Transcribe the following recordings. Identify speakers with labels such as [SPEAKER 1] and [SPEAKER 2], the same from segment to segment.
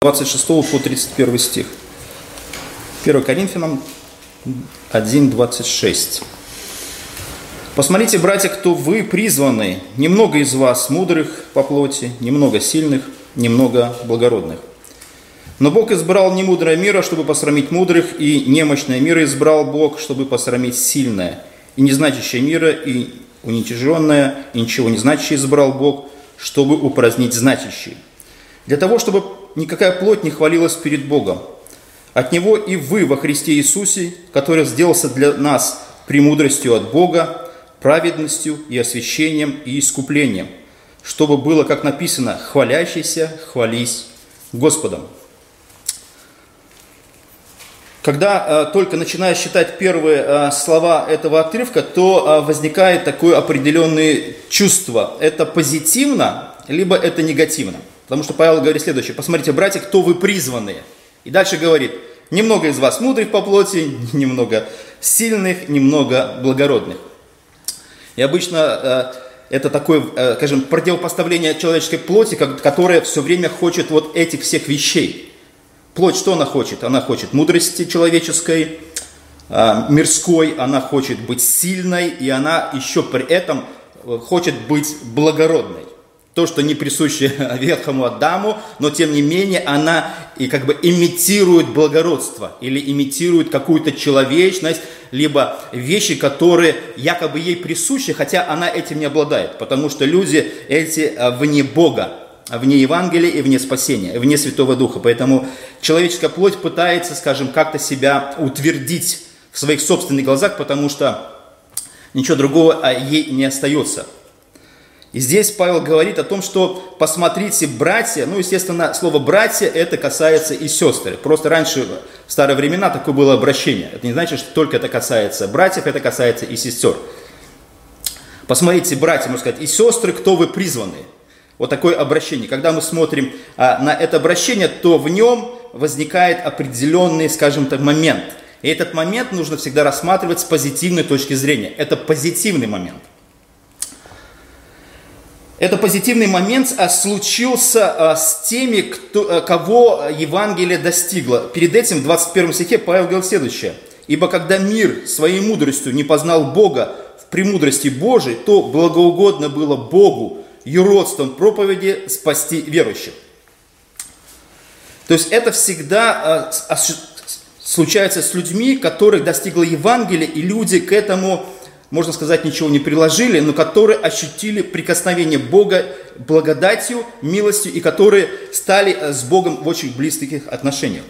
[SPEAKER 1] 26 по 31 стих. 1 Коринфянам 1, 26. Посмотрите, братья, кто вы призваны. Немного из вас мудрых по плоти, немного сильных, немного благородных. Но Бог избрал не мудрое мира, чтобы посрамить мудрых, и немощное мира избрал Бог, чтобы посрамить сильное. И незначащее мира, и уничиженное, и ничего не значащее избрал Бог, чтобы упразднить значащее. Для того, чтобы никакая плоть не хвалилась перед Богом. От Него и вы во Христе Иисусе, который сделался для нас премудростью от Бога, праведностью и освящением и искуплением, чтобы было, как написано, хвалящийся, хвались Господом. Когда э, только начинаешь читать первые э, слова этого отрывка, то э, возникает такое определенное чувство. Это позитивно, либо это негативно. Потому что Павел говорит следующее. Посмотрите, братья, кто вы призванные. И дальше говорит, немного из вас мудрых по плоти, немного сильных, немного благородных. И обычно э, это такое, э, скажем, противопоставление человеческой плоти, которая все время хочет вот этих всех вещей. Плоть что она хочет? Она хочет мудрости человеческой, э, мирской, она хочет быть сильной, и она еще при этом хочет быть благородной то, что не присуще Ветхому Адаму, но тем не менее она и как бы имитирует благородство или имитирует какую-то человечность, либо вещи, которые якобы ей присущи, хотя она этим не обладает, потому что люди эти а, вне Бога, вне Евангелия и вне спасения, вне Святого Духа. Поэтому человеческая плоть пытается, скажем, как-то себя утвердить в своих собственных глазах, потому что ничего другого а, ей не остается – здесь Павел говорит о том, что посмотрите, братья, ну, естественно, слово братья это касается и сестры. Просто раньше, в старые времена, такое было обращение. Это не значит, что только это касается братьев, это касается и сестер. Посмотрите, братья, можно сказать, и сестры, кто вы призваны. Вот такое обращение. Когда мы смотрим а, на это обращение, то в нем возникает определенный, скажем так, момент. И этот момент нужно всегда рассматривать с позитивной точки зрения. Это позитивный момент – это позитивный момент а, случился а, с теми, кто, а, кого Евангелие достигло. Перед этим в 21 стихе Павел говорил следующее. «Ибо когда мир своей мудростью не познал Бога в премудрости Божией, то благоугодно было Богу юродством проповеди спасти верующих». То есть это всегда случается с людьми, которых достигло Евангелие, и люди к этому можно сказать, ничего не приложили, но которые ощутили прикосновение Бога благодатью, милостью, и которые стали э, с Богом в очень близких отношениях.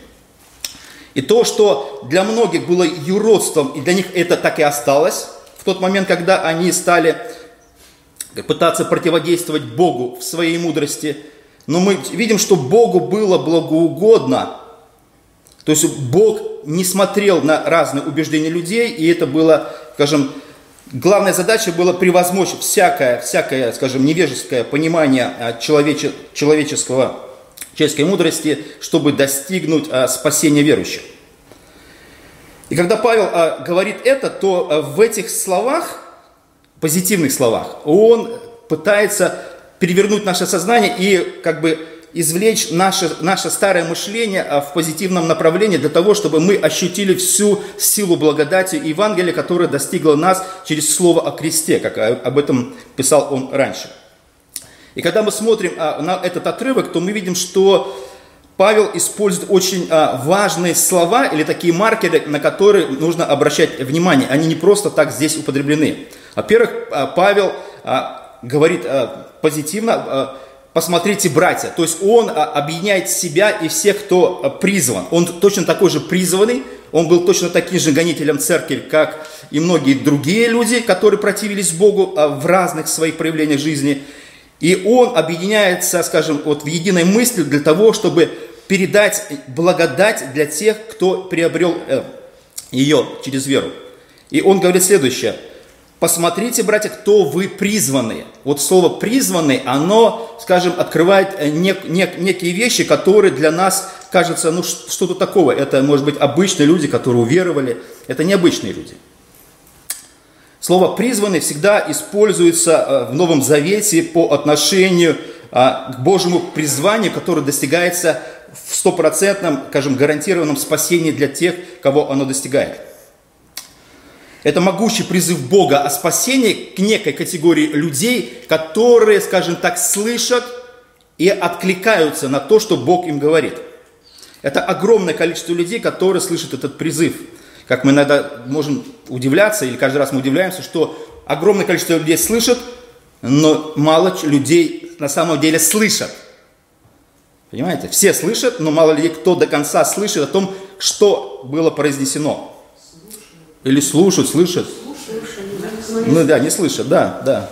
[SPEAKER 1] И то, что для многих было юродством, и для них это так и осталось, в тот момент, когда они стали пытаться противодействовать Богу в своей мудрости, но мы видим, что Богу было благоугодно, то есть Бог не смотрел на разные убеждения людей, и это было, скажем, Главная задача была превозмочь всякое, всякое скажем, невежеское понимание а, человече, человеческого, человеческой мудрости, чтобы достигнуть а, спасения верующих. И когда Павел а, говорит это, то в этих словах, позитивных словах, он пытается перевернуть наше сознание и как бы извлечь наше, наше старое мышление а, в позитивном направлении для того, чтобы мы ощутили всю силу благодати Евангелия, которая достигла нас через слово о кресте, как об этом писал он раньше. И когда мы смотрим а, на этот отрывок, то мы видим, что Павел использует очень а, важные слова или такие маркеры, на которые нужно обращать внимание. Они не просто так здесь употреблены. Во-первых, Павел говорит позитивно, посмотрите, братья. То есть он а, объединяет себя и всех, кто а, призван. Он точно такой же призванный, он был точно таким же гонителем церкви, как и многие другие люди, которые противились Богу а, в разных своих проявлениях жизни. И он объединяется, скажем, вот в единой мысли для того, чтобы передать благодать для тех, кто приобрел э, ее через веру. И он говорит следующее – Посмотрите, братья, кто вы призванные. Вот слово призванный, оно, скажем, открывает э, нек, нек, некие вещи, которые для нас кажутся, ну что-то такого. Это, может быть, обычные люди, которые уверовали. Это необычные люди. Слово призванный всегда используется э, в Новом Завете по отношению а, к Божьему призванию, которое достигается в стопроцентном, скажем, гарантированном спасении для тех, кого оно достигает. Это могучий призыв Бога о спасении к некой категории людей, которые, скажем так, слышат и откликаются на то, что Бог им говорит. Это огромное количество людей, которые слышат этот призыв. Как мы иногда можем удивляться, или каждый раз мы удивляемся, что огромное количество людей слышат, но мало людей на самом деле слышат. Понимаете? Все слышат, но мало людей, кто до конца слышит о том, что было произнесено. Или слушают, слышат. Ну да, не слышат, да, да.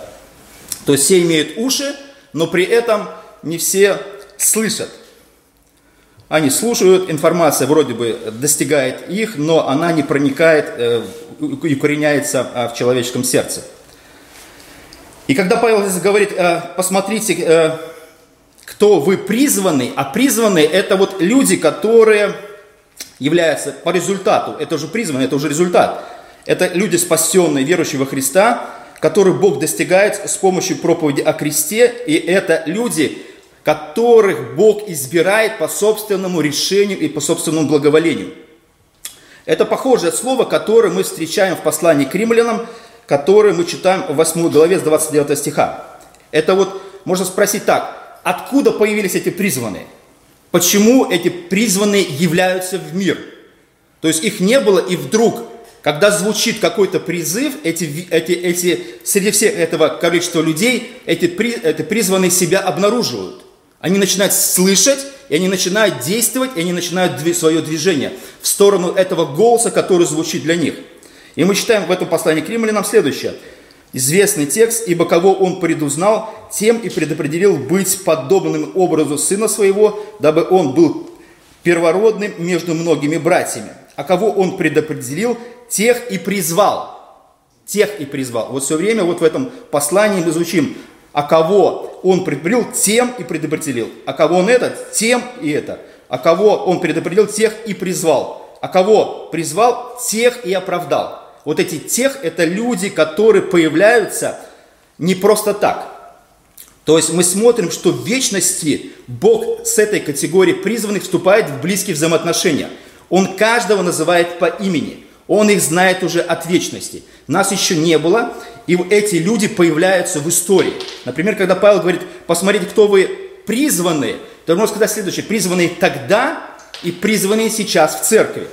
[SPEAKER 1] То есть все имеют уши, но при этом не все слышат. Они слушают, информация вроде бы достигает их, но она не проникает э, и укореняется а, в человеческом сердце. И когда Павел говорит, э, посмотрите, э, кто вы призваны, а призваны это вот люди, которые являются по результату, это уже призваны, это уже результат. Это люди, спасенные, верующие во Христа, которых Бог достигает с помощью проповеди о кресте, и это люди, которых Бог избирает по собственному решению и по собственному благоволению. Это похожее слово, которое мы встречаем в послании к римлянам, который мы читаем в 8 главе с 29 стиха. Это вот, можно спросить так, откуда появились эти призванные? Почему эти призванные являются в мир? То есть их не было, и вдруг, когда звучит какой-то призыв, эти, эти, эти, среди всех этого количества людей, эти, эти призванные себя обнаруживают. Они начинают слышать, и они начинают действовать, и они начинают свое движение в сторону этого голоса, который звучит для них – и мы читаем в этом послании к римлянам следующее. Известный текст, ибо кого он предузнал, тем и предопределил быть подобным образу сына своего, дабы он был первородным между многими братьями. А кого он предопределил, тех и призвал. Тех и призвал. Вот все время вот в этом послании мы звучим, а кого он предопределил, тем и предопределил. А кого он этот, тем и это. А кого он предопределил, тех и призвал. А кого призвал, тех и оправдал вот эти тех, это люди, которые появляются не просто так. То есть мы смотрим, что в вечности Бог с этой категорией призванных вступает в близкие взаимоотношения. Он каждого называет по имени. Он их знает уже от вечности. Нас еще не было, и эти люди появляются в истории. Например, когда Павел говорит, посмотрите, кто вы призваны, то может сказать следующее, призванные тогда и призванные сейчас в церкви.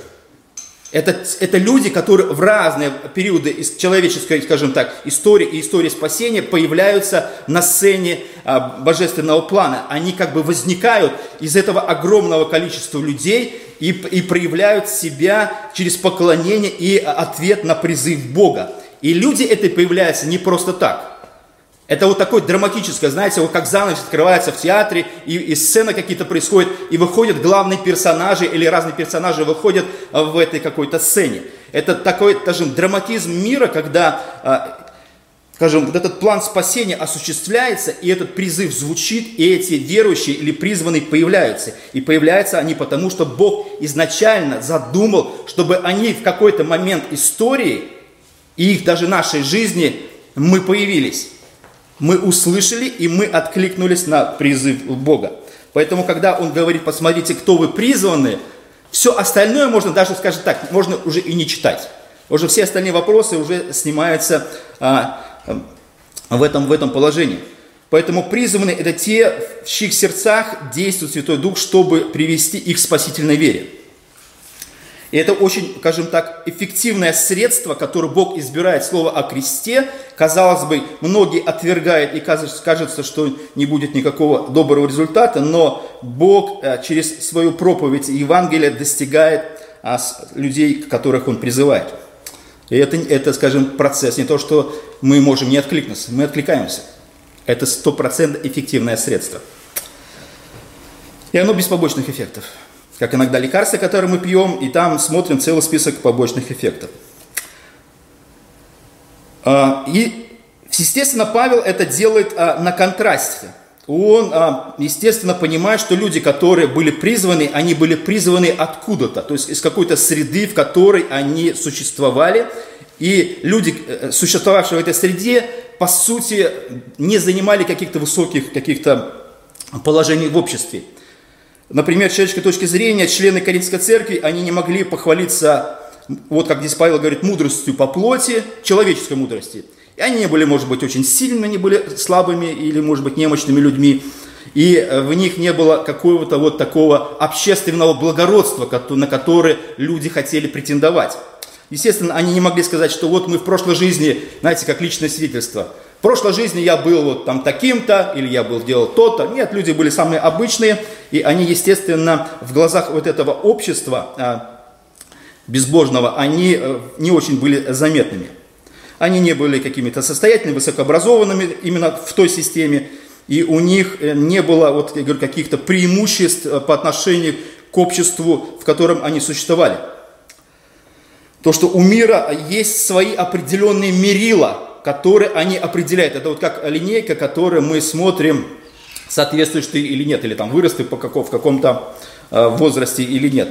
[SPEAKER 1] Это, это люди, которые в разные периоды из человеческой, скажем так, истории и истории спасения появляются на сцене а, божественного плана. Они как бы возникают из этого огромного количества людей и, и проявляют себя через поклонение и ответ на призыв Бога. И люди это появляются не просто так. Это вот такое драматическое, знаете, вот как занавес открывается в театре, и, и сцена какие-то происходят, и выходят главные персонажи, или разные персонажи выходят а, в этой какой-то сцене. Это такой, скажем, драматизм мира, когда, а, скажем, вот этот план спасения осуществляется, и этот призыв звучит, и эти верующие или призванные появляются. И появляются они потому, что Бог изначально задумал, чтобы они в какой-то момент истории, и их даже нашей жизни, мы появились. Мы услышали и мы откликнулись на призыв Бога. Поэтому, когда он говорит, посмотрите, кто вы призваны, все остальное можно даже, скажем так, можно уже и не читать. Уже все остальные вопросы уже снимаются а, в, этом, в этом положении. Поэтому призваны это те, в чьих сердцах действует Святой Дух, чтобы привести их к спасительной вере. И это очень, скажем так, эффективное средство, которое Бог избирает слово о кресте. Казалось бы, многие отвергают и кажется, что не будет никакого доброго результата, но Бог э, через свою проповедь Евангелия достигает а, людей, которых Он призывает. И это, это, скажем, процесс, не то, что мы можем не откликнуться, мы откликаемся. Это стопроцентно эффективное средство. И оно без побочных эффектов как иногда лекарства, которые мы пьем, и там смотрим целый список побочных эффектов. А, и, естественно, Павел это делает а, на контрасте. Он, а, естественно, понимает, что люди, которые были призваны, они были призваны откуда-то, то есть из какой-то среды, в которой они существовали. И люди, э, существовавшие в этой среде, по сути, не занимали каких-то высоких каких-то положений в обществе. Например, с человеческой точки зрения, члены Коринфской церкви, они не могли похвалиться, вот как здесь Павел говорит, мудростью по плоти, человеческой мудрости. И они не были, может быть, очень сильными, они были слабыми или, может быть, немощными людьми. И в них не было какого-то вот такого общественного благородства, на которое люди хотели претендовать. Естественно, они не могли сказать, что вот мы в прошлой жизни, знаете, как личное свидетельство. В прошлой жизни я был вот там таким-то, или я был делал то-то. Нет, люди были самые обычные, и они, естественно, в глазах вот этого общества а, безбожного, они э, не очень были заметными. Они не были какими-то состоятельными, высокообразованными именно в той системе, и у них э, не было вот, я говорю, каких-то преимуществ э, по отношению к обществу, в котором они существовали. То, что у мира есть свои определенные мерила, которые они определяют. Это вот как линейка, которую мы смотрим, соответствуешь ты или нет, или там вырос ты по каком, в каком-то э, возрасте или нет.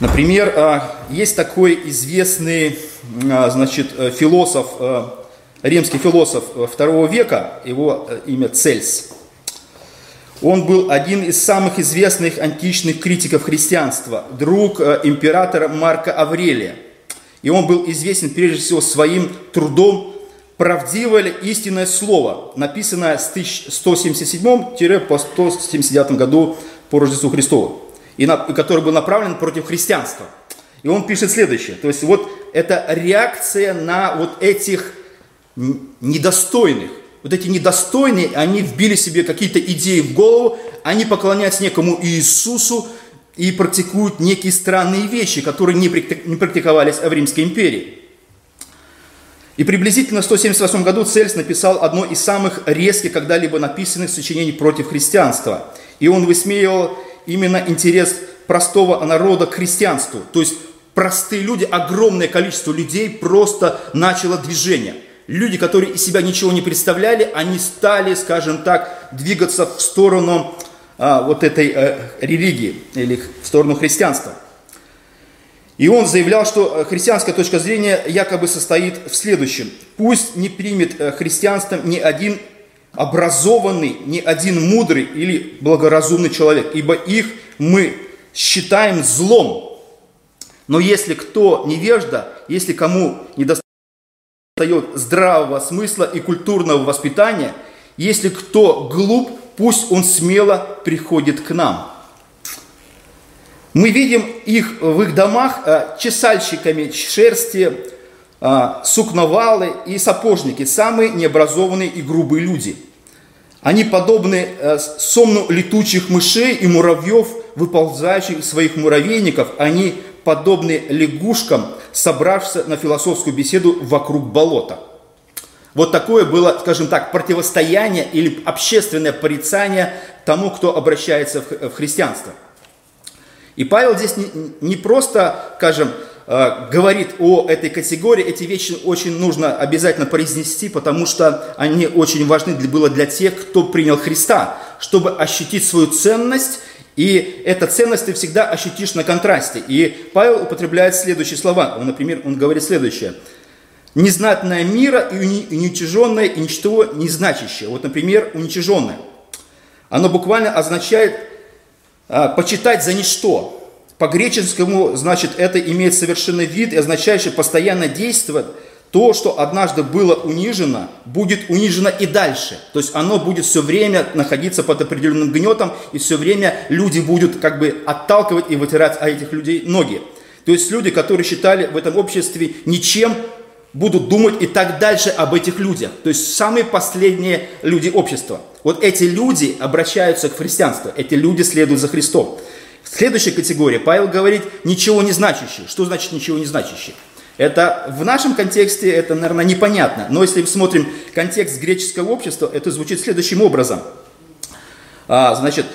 [SPEAKER 1] Например, э, есть такой известный э, значит, э, философ, э, римский философ э, второго века, его э, имя Цельс. Он был один из самых известных античных критиков христианства, друг императора Марка Аврелия. И он был известен прежде всего своим трудом «Правдивое ли истинное слово», написанное с 1177 по 179 году по Рождеству Христову, и на, который был направлен против христианства. И он пишет следующее, то есть вот это реакция на вот этих недостойных, вот эти недостойные, они вбили себе какие-то идеи в голову, они поклоняются некому Иисусу и практикуют некие странные вещи, которые не практиковались в Римской империи. И приблизительно в 178 году Цельс написал одно из самых резких когда-либо написанных сочинений против христианства. И он высмеивал именно интерес простого народа к христианству. То есть простые люди, огромное количество людей просто начало движение – люди, которые из себя ничего не представляли, они стали, скажем так, двигаться в сторону а, вот этой а, религии или в сторону христианства. И он заявлял, что э, христианская точка зрения якобы состоит в следующем. Пусть не примет э, христианство ни один образованный, ни один мудрый или благоразумный человек, ибо их мы считаем злом. Но если кто невежда, если кому недостаточно дает здравого смысла и культурного воспитания. Если кто глуп, пусть он смело приходит к нам. Мы видим их в их домах э, чесальщиками шерсти, э, сукновалы и сапожники, самые необразованные и грубые люди. Они подобны э, сомну летучих мышей и муравьев, выползающих из своих муравейников. Они подобны лягушкам, собравшись на философскую беседу вокруг болота. Вот такое было, скажем так, противостояние или общественное порицание тому, кто обращается в христианство. И Павел здесь не, не просто, скажем, э, говорит о этой категории, эти вещи очень нужно обязательно произнести, потому что они очень важны было для тех, кто принял Христа, чтобы ощутить свою ценность и эта ценность ты всегда ощутишь на контрасте. И Павел употребляет следующие слова. Он, например, он говорит следующее. Незнатное мира и уничиженное, и ничто не значащее. Вот, например, уничиженное. Оно буквально означает почитать за ничто. По-греческому, значит, это имеет совершенный вид и означает, что постоянно действовать то, что однажды было унижено, будет унижено и дальше. То есть оно будет все время находиться под определенным гнетом, и все время люди будут как бы отталкивать и вытирать от этих людей ноги. То есть люди, которые считали в этом обществе ничем, будут думать и так дальше об этих людях. То есть самые последние люди общества. Вот эти люди обращаются к христианству, эти люди следуют за Христом. Следующая категория, Павел говорит, ничего не значащий. Что значит ничего не значащий? Это в нашем контексте это, наверное, непонятно. Но если мы смотрим контекст греческого общества, это звучит следующим образом. А, значит,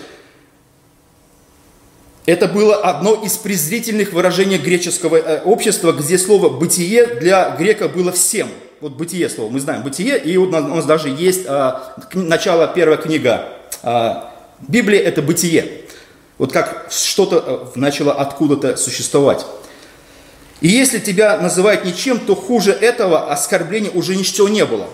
[SPEAKER 1] это было одно из презрительных выражений греческого э, общества, где слово «бытие» для грека было всем. Вот «бытие» слово, мы знаем «бытие», и у нас даже есть а, начало первая книга. А, Библия – это «бытие». Вот как что-то э, начало откуда-то существовать. И если тебя называют ничем, то хуже этого оскорбления уже ничего не было.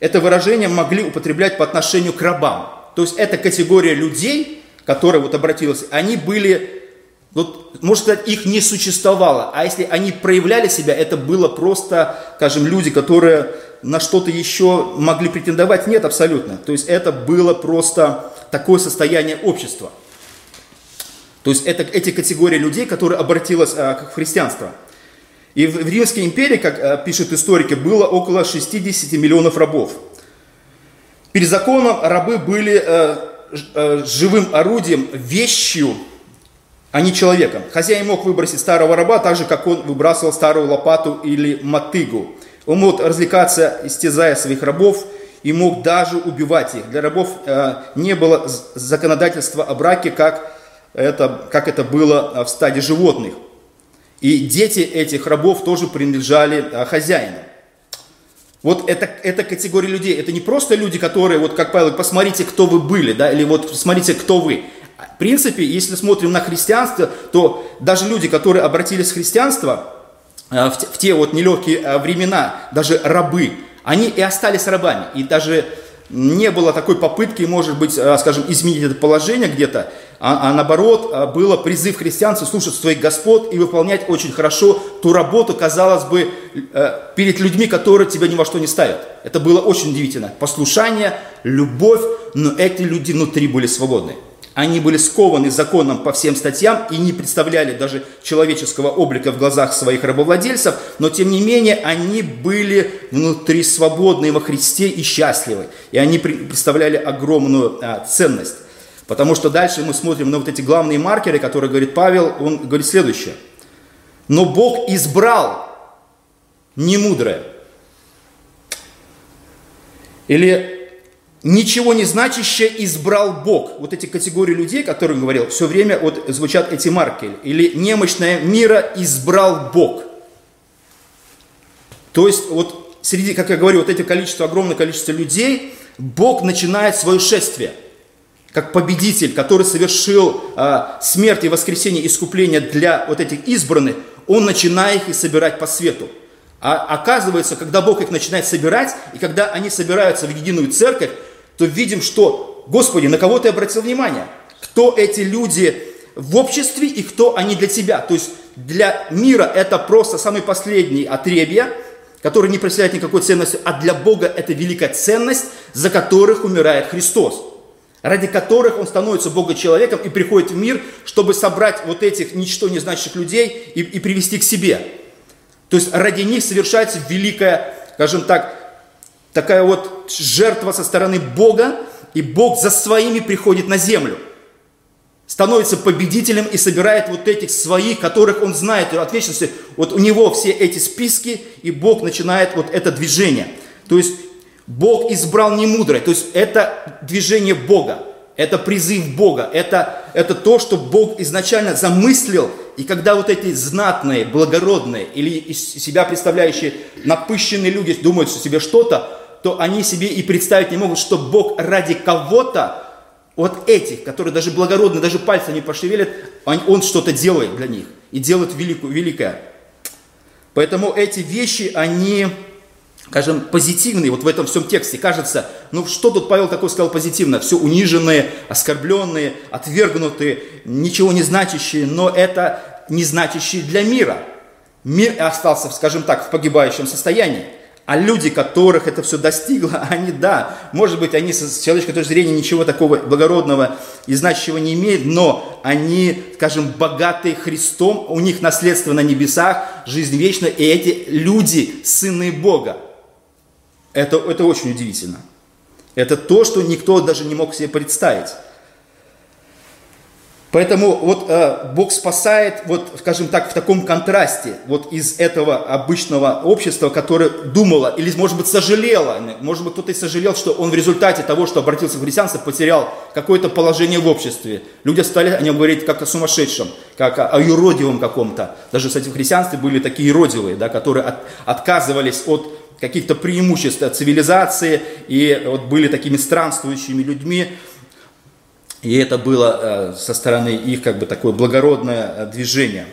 [SPEAKER 1] Это выражение могли употреблять по отношению к рабам. То есть эта категория людей, которая вот обратилась, они были, вот, можно сказать, их не существовало. А если они проявляли себя, это было просто, скажем, люди, которые на что-то еще могли претендовать? Нет, абсолютно. То есть это было просто такое состояние общества. То есть это эти категории людей, которые обратилась а, к христианству. И в, в Римской империи, как а, пишут историки, было около 60 миллионов рабов. Перед законом рабы были а, живым орудием, вещью, а не человеком. Хозяин мог выбросить старого раба так же, как он выбрасывал старую лопату или мотыгу. Он мог развлекаться, истязая своих рабов, и мог даже убивать их. Для рабов э, не было законодательства о браке, как это, как это было э, в стаде животных. И дети этих рабов тоже принадлежали э, хозяину. Вот это, это категория людей. Это не просто люди, которые, вот как Павел, посмотрите, кто вы были, да, или вот смотрите, кто вы. В принципе, если смотрим на христианство, то даже люди, которые обратились в христианство, Э, в те, в те вот нелегкие э, времена, даже рабы, они и остались рабами. И даже не было такой попытки, может быть, э, скажем, изменить это положение где-то, а, а наоборот, было призыв христианцев слушать своих господ и выполнять очень хорошо ту работу, казалось бы, перед людьми, которые тебя ни во что не ставят. Это было очень удивительно. Послушание, любовь, но эти люди внутри были свободны. Они были скованы законом по всем статьям и не представляли даже человеческого облика в глазах своих рабовладельцев, но тем не менее они были внутри свободны во Христе и счастливы. И они представляли огромную а, ценность. Потому что дальше мы смотрим на вот эти главные маркеры, которые говорит Павел, он говорит следующее. Но Бог избрал немудрое. Или ничего не значащее избрал Бог. Вот эти категории людей, о которых говорил, все время вот звучат эти марки. Или немощное мира избрал Бог. То есть вот среди, как я говорю, вот эти количество, огромное количество людей, Бог начинает свое шествие. Как победитель, который совершил а, смерть и воскресение искупления для вот этих избранных, он начинает их собирать по свету. А оказывается, когда Бог их начинает собирать, и когда они собираются в единую церковь, то видим, что, Господи, на кого ты обратил внимание? Кто эти люди в обществе и кто они для тебя? То есть для мира это просто самый последний отребье, который не представляет никакой ценности, а для Бога это великая ценность, за которых умирает Христос ради которых он становится Бога-человеком и приходит в мир, чтобы собрать вот этих ничто не значащих людей и, и привести к себе. То есть ради них совершается великая, скажем так, такая вот жертва со стороны Бога, и Бог за своими приходит на землю. Становится победителем и собирает вот этих своих, которых он знает от вечности. Вот у него все эти списки, и Бог начинает вот это движение. То есть Бог избрал не мудрое, то есть это движение Бога, это призыв Бога, это, это то, что Бог изначально замыслил, и когда вот эти знатные, благородные или из себя представляющие напыщенные люди думают, что себе что-то, то они себе и представить не могут, что Бог ради кого-то, вот этих, которые даже благородные, даже пальцы не пошевелят, он, он что-то делает для них и делает великую, великое. Поэтому эти вещи, они, скажем, позитивные вот в этом всем тексте. Кажется, ну что тут Павел такое сказал позитивно? Все униженные, оскорбленные, отвергнутые, ничего не значащие, но это не значащие для мира. Мир остался, скажем так, в погибающем состоянии. А люди, которых это все достигло, они, да, может быть, они с человеческой точки зрения ничего такого благородного и значащего не имеют, но они, скажем, богаты Христом, у них наследство на небесах, жизнь вечная, и эти люди сыны Бога. Это, это очень удивительно. Это то, что никто даже не мог себе представить. Поэтому вот э, Бог спасает, вот, скажем так, в таком контрасте, вот из этого обычного общества, которое думало, или, может быть, сожалело, может быть, кто-то и сожалел, что он в результате того, что обратился в христианство, потерял какое-то положение в обществе. Люди стали о нем говорить как о сумасшедшем, как о, о юродивом каком-то. Даже, кстати, в христианстве были такие юродивые, да, которые от, отказывались от каких-то преимуществ цивилизации и вот были такими странствующими людьми, и это было э, со стороны их как бы такое благородное э, движение.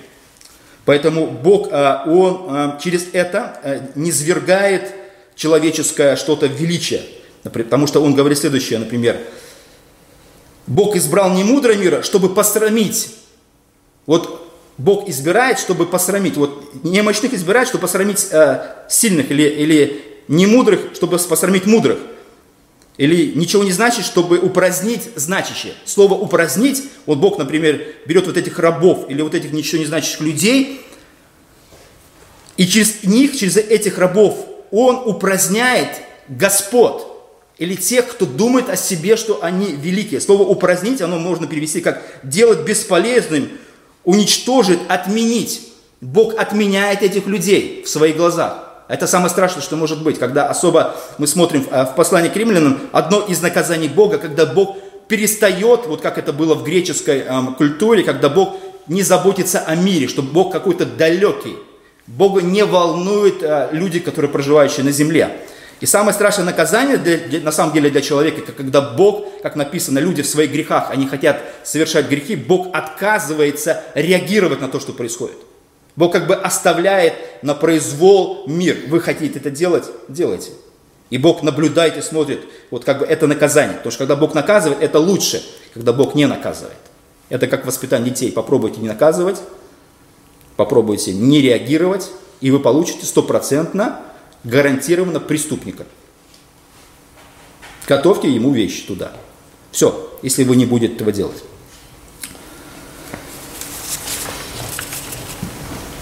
[SPEAKER 1] Поэтому Бог, э, Он через это не свергает человеческое что-то величие. Потому что Он говорит следующее, например, Бог избрал не мудрое мира, чтобы посрамить. Вот Бог избирает, чтобы посрамить. Вот немощных избирает, чтобы посрамить э, сильных или, или немудрых, чтобы посрамить мудрых. Или ничего не значит, чтобы упразднить значащее. Слово упразднить, вот Бог, например, берет вот этих рабов или вот этих ничего не значащих людей, и через них, через этих рабов, Он упраздняет Господ или тех, кто думает о себе, что они великие. Слово упразднить, оно можно перевести как делать бесполезным, уничтожить, отменить. Бог отменяет этих людей в своих глазах. Это самое страшное, что может быть, когда особо мы смотрим в э, послании к римлянам, одно из наказаний Бога, когда Бог перестает, вот как это было в греческой эм, культуре, когда Бог не заботится о мире, что Бог какой-то далекий. Бога не волнуют э, люди, которые проживающие на земле. И самое страшное наказание для, для, на самом деле для человека, когда Бог, как написано, люди в своих грехах, они хотят совершать грехи, Бог отказывается реагировать на то, что происходит. Бог как бы оставляет на произвол мир. Вы хотите это делать? Делайте. И Бог наблюдает и смотрит, вот как бы это наказание. Потому что когда Бог наказывает, это лучше, когда Бог не наказывает. Это как воспитание детей. Попробуйте не наказывать, попробуйте не реагировать, и вы получите стопроцентно, гарантированно преступника. Готовьте ему вещи туда. Все, если вы не будете этого делать.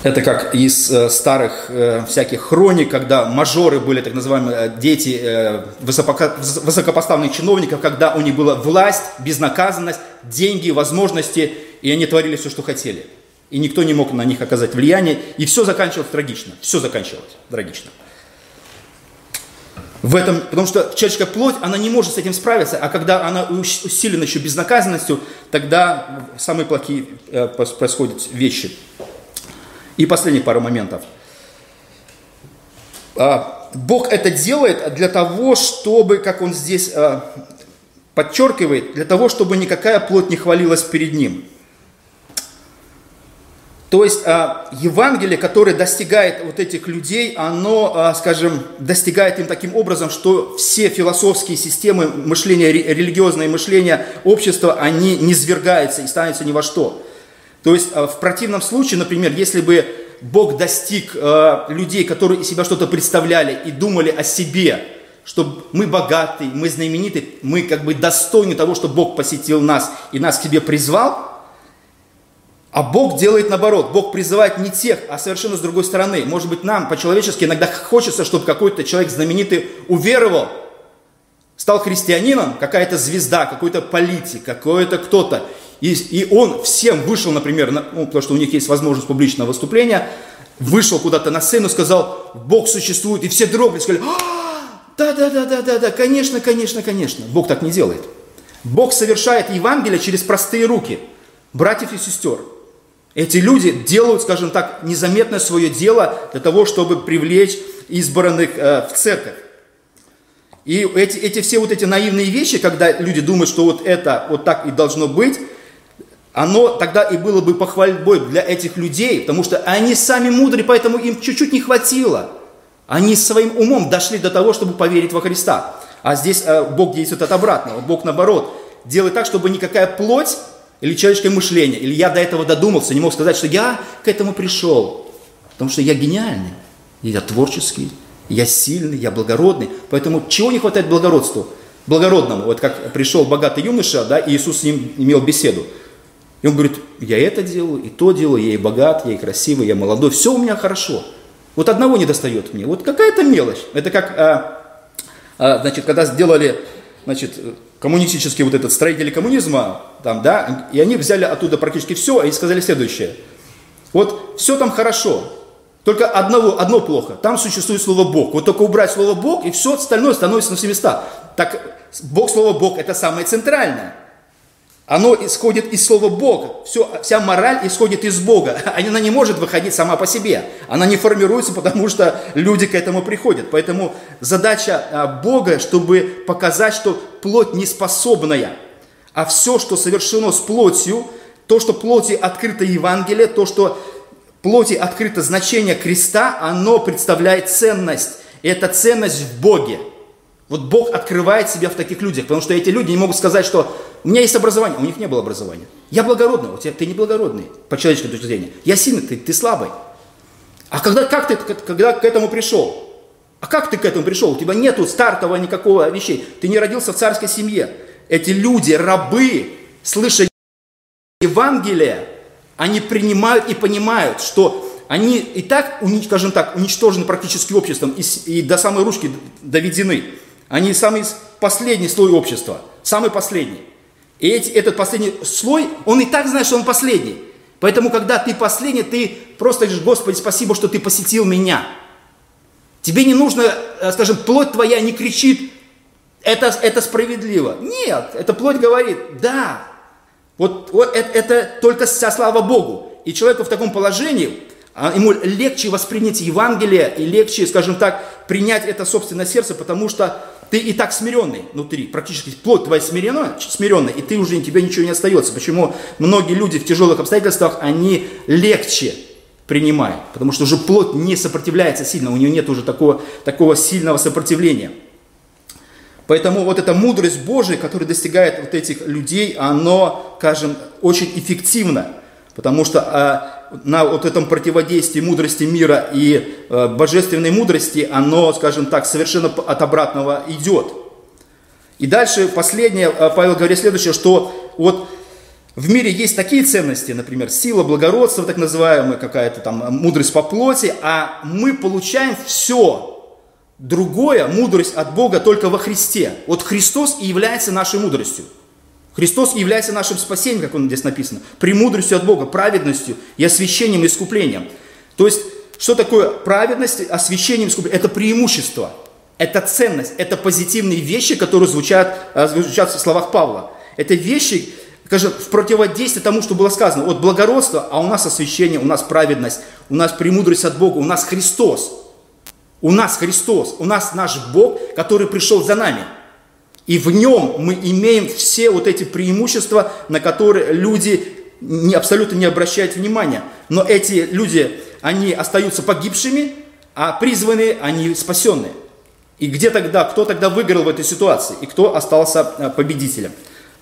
[SPEAKER 1] Это как из э, старых э, всяких хроник, когда мажоры были так называемые э, дети э, высоко, высокопоставленных чиновников, когда у них была власть, безнаказанность, деньги, возможности, и они творили все, что хотели. И никто не мог на них оказать влияние, и все заканчивалось трагично. Все заканчивалось трагично. В этом, потому что человеческая плоть, она не может с этим справиться, а когда она усилена еще безнаказанностью, тогда самые плохие э, происходят вещи. И последний пару моментов. А, Бог это делает для того, чтобы, как он здесь а, подчеркивает, для того, чтобы никакая плоть не хвалилась перед ним. То есть а, Евангелие, которое достигает вот этих людей, оно, скажем, достигает им таким образом, что все философские системы мышления, религиозное мышление общества, они не свергаются и становятся ни во что. То есть э, в противном случае, например, если бы Бог достиг людей, которые из себя что-то представляли и думали о себе, что мы богаты, мы знамениты, мы как бы достойны того, что Бог посетил нас и нас к себе призвал, а Бог делает наоборот. Бог призывает не тех, а совершенно с другой стороны. Может быть, нам по-человечески иногда хочется, чтобы какой-то человек знаменитый уверовал, стал христианином, какая-то звезда, какой-то политик, какой-то кто-то. И, и он всем вышел, например, на, ну, потому что у них есть возможность публичного выступления, вышел куда-то на сцену, сказал, Бог существует, и все дрогнули, сказали, да, да, да, да, да, да, конечно, конечно, конечно. Бог так не делает. Бог совершает Евангелие через простые руки, братьев и сестер. Эти люди делают, скажем так, незаметное свое дело для того, чтобы привлечь избранных э, в церковь. И эти, эти все вот эти наивные вещи, когда люди думают, что вот это вот так и должно быть, оно тогда и было бы похвальбой для этих людей, потому что они сами мудрые, поэтому им чуть-чуть не хватило. Они своим умом дошли до того, чтобы поверить во Христа. А здесь э, Бог действует от обратного. Бог, наоборот, делает так, чтобы никакая плоть или человеческое мышление, или я до этого додумался, не мог сказать, что я к этому пришел. Потому что я гениальный, я творческий, я сильный, я благородный. Поэтому чего не хватает благородству? Благородному. Вот как пришел богатый юноша, да, и Иисус с ним имел беседу. И он говорит, я это делаю, и то делаю, я и богат, я и красивый, я молодой, все у меня хорошо. Вот одного не достает мне, вот какая-то мелочь. Это как, а, а, значит, когда сделали, значит, коммунистический вот этот строители коммунизма, там, да, и они взяли оттуда практически все и сказали следующее. Вот все там хорошо, только одного, одно плохо. Там существует слово Бог. Вот только убрать слово Бог, и все остальное становится на все места. Так Бог, слово Бог, это самое центральное. Оно исходит из слова Бог. Все, вся мораль исходит из Бога. Она не может выходить сама по себе. Она не формируется, потому что люди к этому приходят. Поэтому задача а, Бога, чтобы показать, что плоть не способная, а все, что совершено с плотью, то, что плоти открыто Евангелие, то, что плоти открыто значение креста, оно представляет ценность. И это ценность в Боге. Вот Бог открывает себя в таких людях, потому что эти люди не могут сказать, что у меня есть образование, у них не было образования. Я благородный, у тебя ты не благородный, по человеческой точке зрения. Я сильный, ты, ты слабый. А когда, как ты когда к этому пришел? А как ты к этому пришел? У тебя нету стартового никакого вещей. Ты не родился в царской семье. Эти люди, рабы, слыша Евангелие, они принимают и понимают, что они и так, скажем так, уничтожены практически обществом и, и до самой ручки доведены. Они самый последний слой общества, самый последний. И эти, этот последний слой, он и так знает, что он последний. Поэтому, когда ты последний, ты просто говоришь, Господи, спасибо, что ты посетил меня. Тебе не нужно, э, скажем, плоть твоя не кричит, это, это справедливо. Нет, эта плоть говорит, да, вот, вот это, это только со слава Богу. И человеку в таком положении, а, ему легче воспринять Евангелие и легче, скажем так, принять это собственное сердце, потому что ты и так смиренный внутри, практически плоть твоя смиренная, смиренная, и ты уже, тебе ничего не остается. Почему многие люди в тяжелых обстоятельствах, они легче принимают, потому что уже плоть не сопротивляется сильно, у нее нет уже такого, такого сильного сопротивления. Поэтому вот эта мудрость Божия, которая достигает вот этих людей, она, скажем, очень эффективна, потому что а, на вот этом противодействии мудрости мира и а, божественной мудрости, оно, скажем так, совершенно от обратного идет. И дальше последнее, а, Павел говорит следующее, что вот в мире есть такие ценности, например, сила, благородство, так называемая, какая-то там мудрость по плоти, а мы получаем все другое, мудрость от Бога только во Христе. Вот Христос и является нашей мудростью. Христос является нашим спасением, как он здесь написано, премудростью от Бога, праведностью и освящением и искуплением. То есть, что такое праведность, освящение искупление? Это преимущество, это ценность, это позитивные вещи, которые звучат, э, звучат в словах Павла. Это вещи, скажем, в противодействие тому, что было сказано. Вот благородство, а у нас освящение, у нас праведность, у нас премудрость от Бога, у нас Христос. У нас Христос, у нас наш Бог, который пришел за нами. И в нем мы имеем все вот эти преимущества, на которые люди не, абсолютно не обращают внимания. Но эти люди, они остаются погибшими, а призванные, они спасенные. И где тогда, кто тогда выиграл в этой ситуации, и кто остался э, победителем.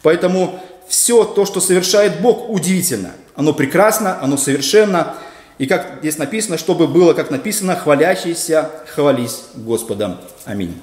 [SPEAKER 1] Поэтому все то, что совершает Бог, удивительно. Оно прекрасно, оно совершенно. И как здесь написано, чтобы было, как написано, хвалящийся, хвались Господом. Аминь.